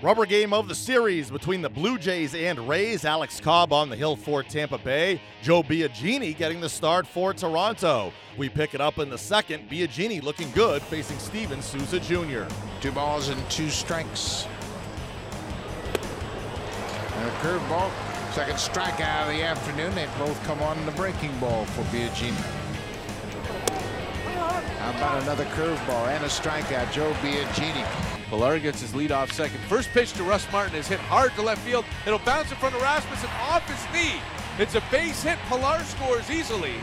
Rubber game of the series between the Blue Jays and Rays. Alex Cobb on the hill for Tampa Bay. Joe Biagini getting the start for Toronto. We pick it up in the second. Biagini looking good, facing Steven Souza Jr. Two balls and two strikes. And a curveball. Second strikeout of the afternoon. They both come on the breaking ball for Biagini. How about another curveball and a strikeout? Joe Biagini. Pilar gets his lead off second. First pitch to Russ Martin is hit hard to left field. It'll bounce in front of Rasmussen off his knee. It's a base hit. Pilar scores easily.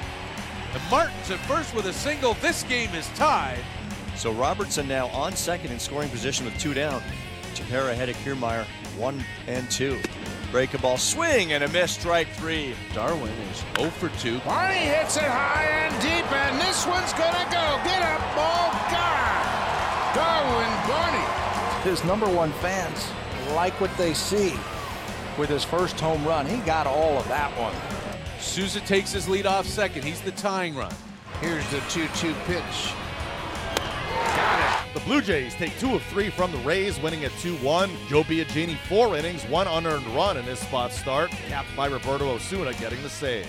And Martin's at first with a single. This game is tied. So Robertson now on second in scoring position with two down. Tepera ahead of Kiermaier, one and two. Break a ball, swing and a miss, strike three. Darwin is 0 for 2. Barney hits it high and deep, and this one's gonna go. Get up, ball, His number one fans like what they see with his first home run. He got all of that one. Souza takes his lead off second. He's the tying run. Here's the 2-2 pitch. The Blue Jays take two of three from the Rays, winning at 2 1. Joe Biagini, four innings, one unearned run in his spot start, capped by Roberto Osuna getting the save.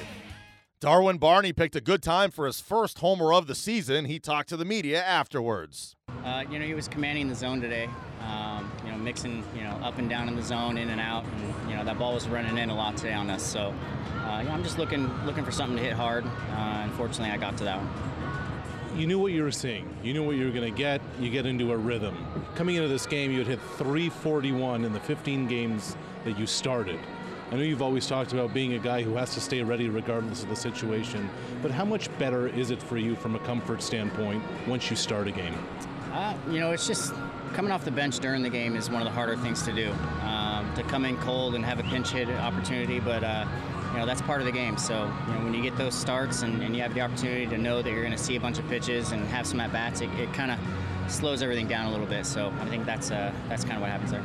Darwin Barney picked a good time for his first homer of the season. He talked to the media afterwards. Uh, you know, he was commanding the zone today. Um, you know, mixing, you know, up and down in the zone, in and out, and you know that ball was running in a lot today on us. So, uh, yeah, I'm just looking looking for something to hit hard. Uh, unfortunately, I got to that one you knew what you were seeing. You knew what you were going to get. You get into a rhythm. Coming into this game, you had hit 341 in the 15 games that you started. I know you've always talked about being a guy who has to stay ready regardless of the situation, but how much better is it for you from a comfort standpoint once you start a game? Uh, you know, it's just coming off the bench during the game is one of the harder things to do. Um, to come in cold and have a pinch hit opportunity, but uh, you know that's part of the game. So you know when you get those starts and, and you have the opportunity to know that you're going to see a bunch of pitches and have some at bats, it, it kind of slows everything down a little bit. So I think that's uh, that's kind of what happens there.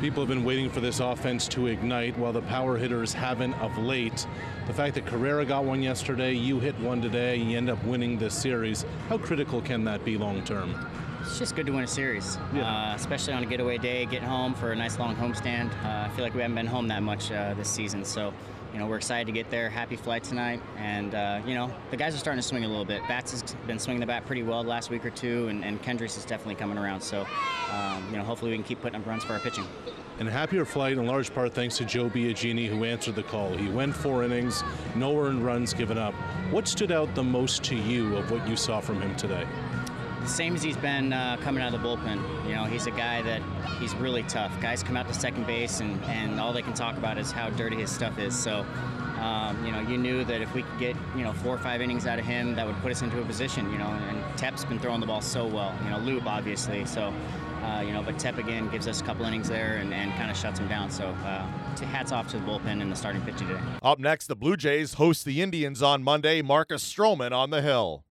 People have been waiting for this offense to ignite while the power hitters haven't of late. The fact that Carrera got one yesterday, you hit one today, you end up winning this series. How critical can that be long term? It's just good to win a series, yeah. uh, especially on a getaway day, getting home for a nice long homestand. Uh, I feel like we haven't been home that much uh, this season, so you know, we're excited to get there. Happy flight tonight. And, uh, you know, the guys are starting to swing a little bit. Bats has been swinging the bat pretty well the last week or two, and, and Kendrys is definitely coming around. So, um, you know, hopefully we can keep putting up runs for our pitching. And happier flight in large part thanks to Joe Biagini, who answered the call. He went four innings, no earned runs given up. What stood out the most to you of what you saw from him today? Same as he's been uh, coming out of the bullpen. You know, he's a guy that he's really tough. Guys come out to second base and, and all they can talk about is how dirty his stuff is. So, um, you know, you knew that if we could get, you know, four or five innings out of him, that would put us into a position, you know, and Tep's been throwing the ball so well. You know, Loup, obviously. So, uh, you know, but Tep again gives us a couple innings there and, and kind of shuts him down. So, uh, hats off to the bullpen and the starting pitching today. Up next, the Blue Jays host the Indians on Monday. Marcus Stroman on the hill.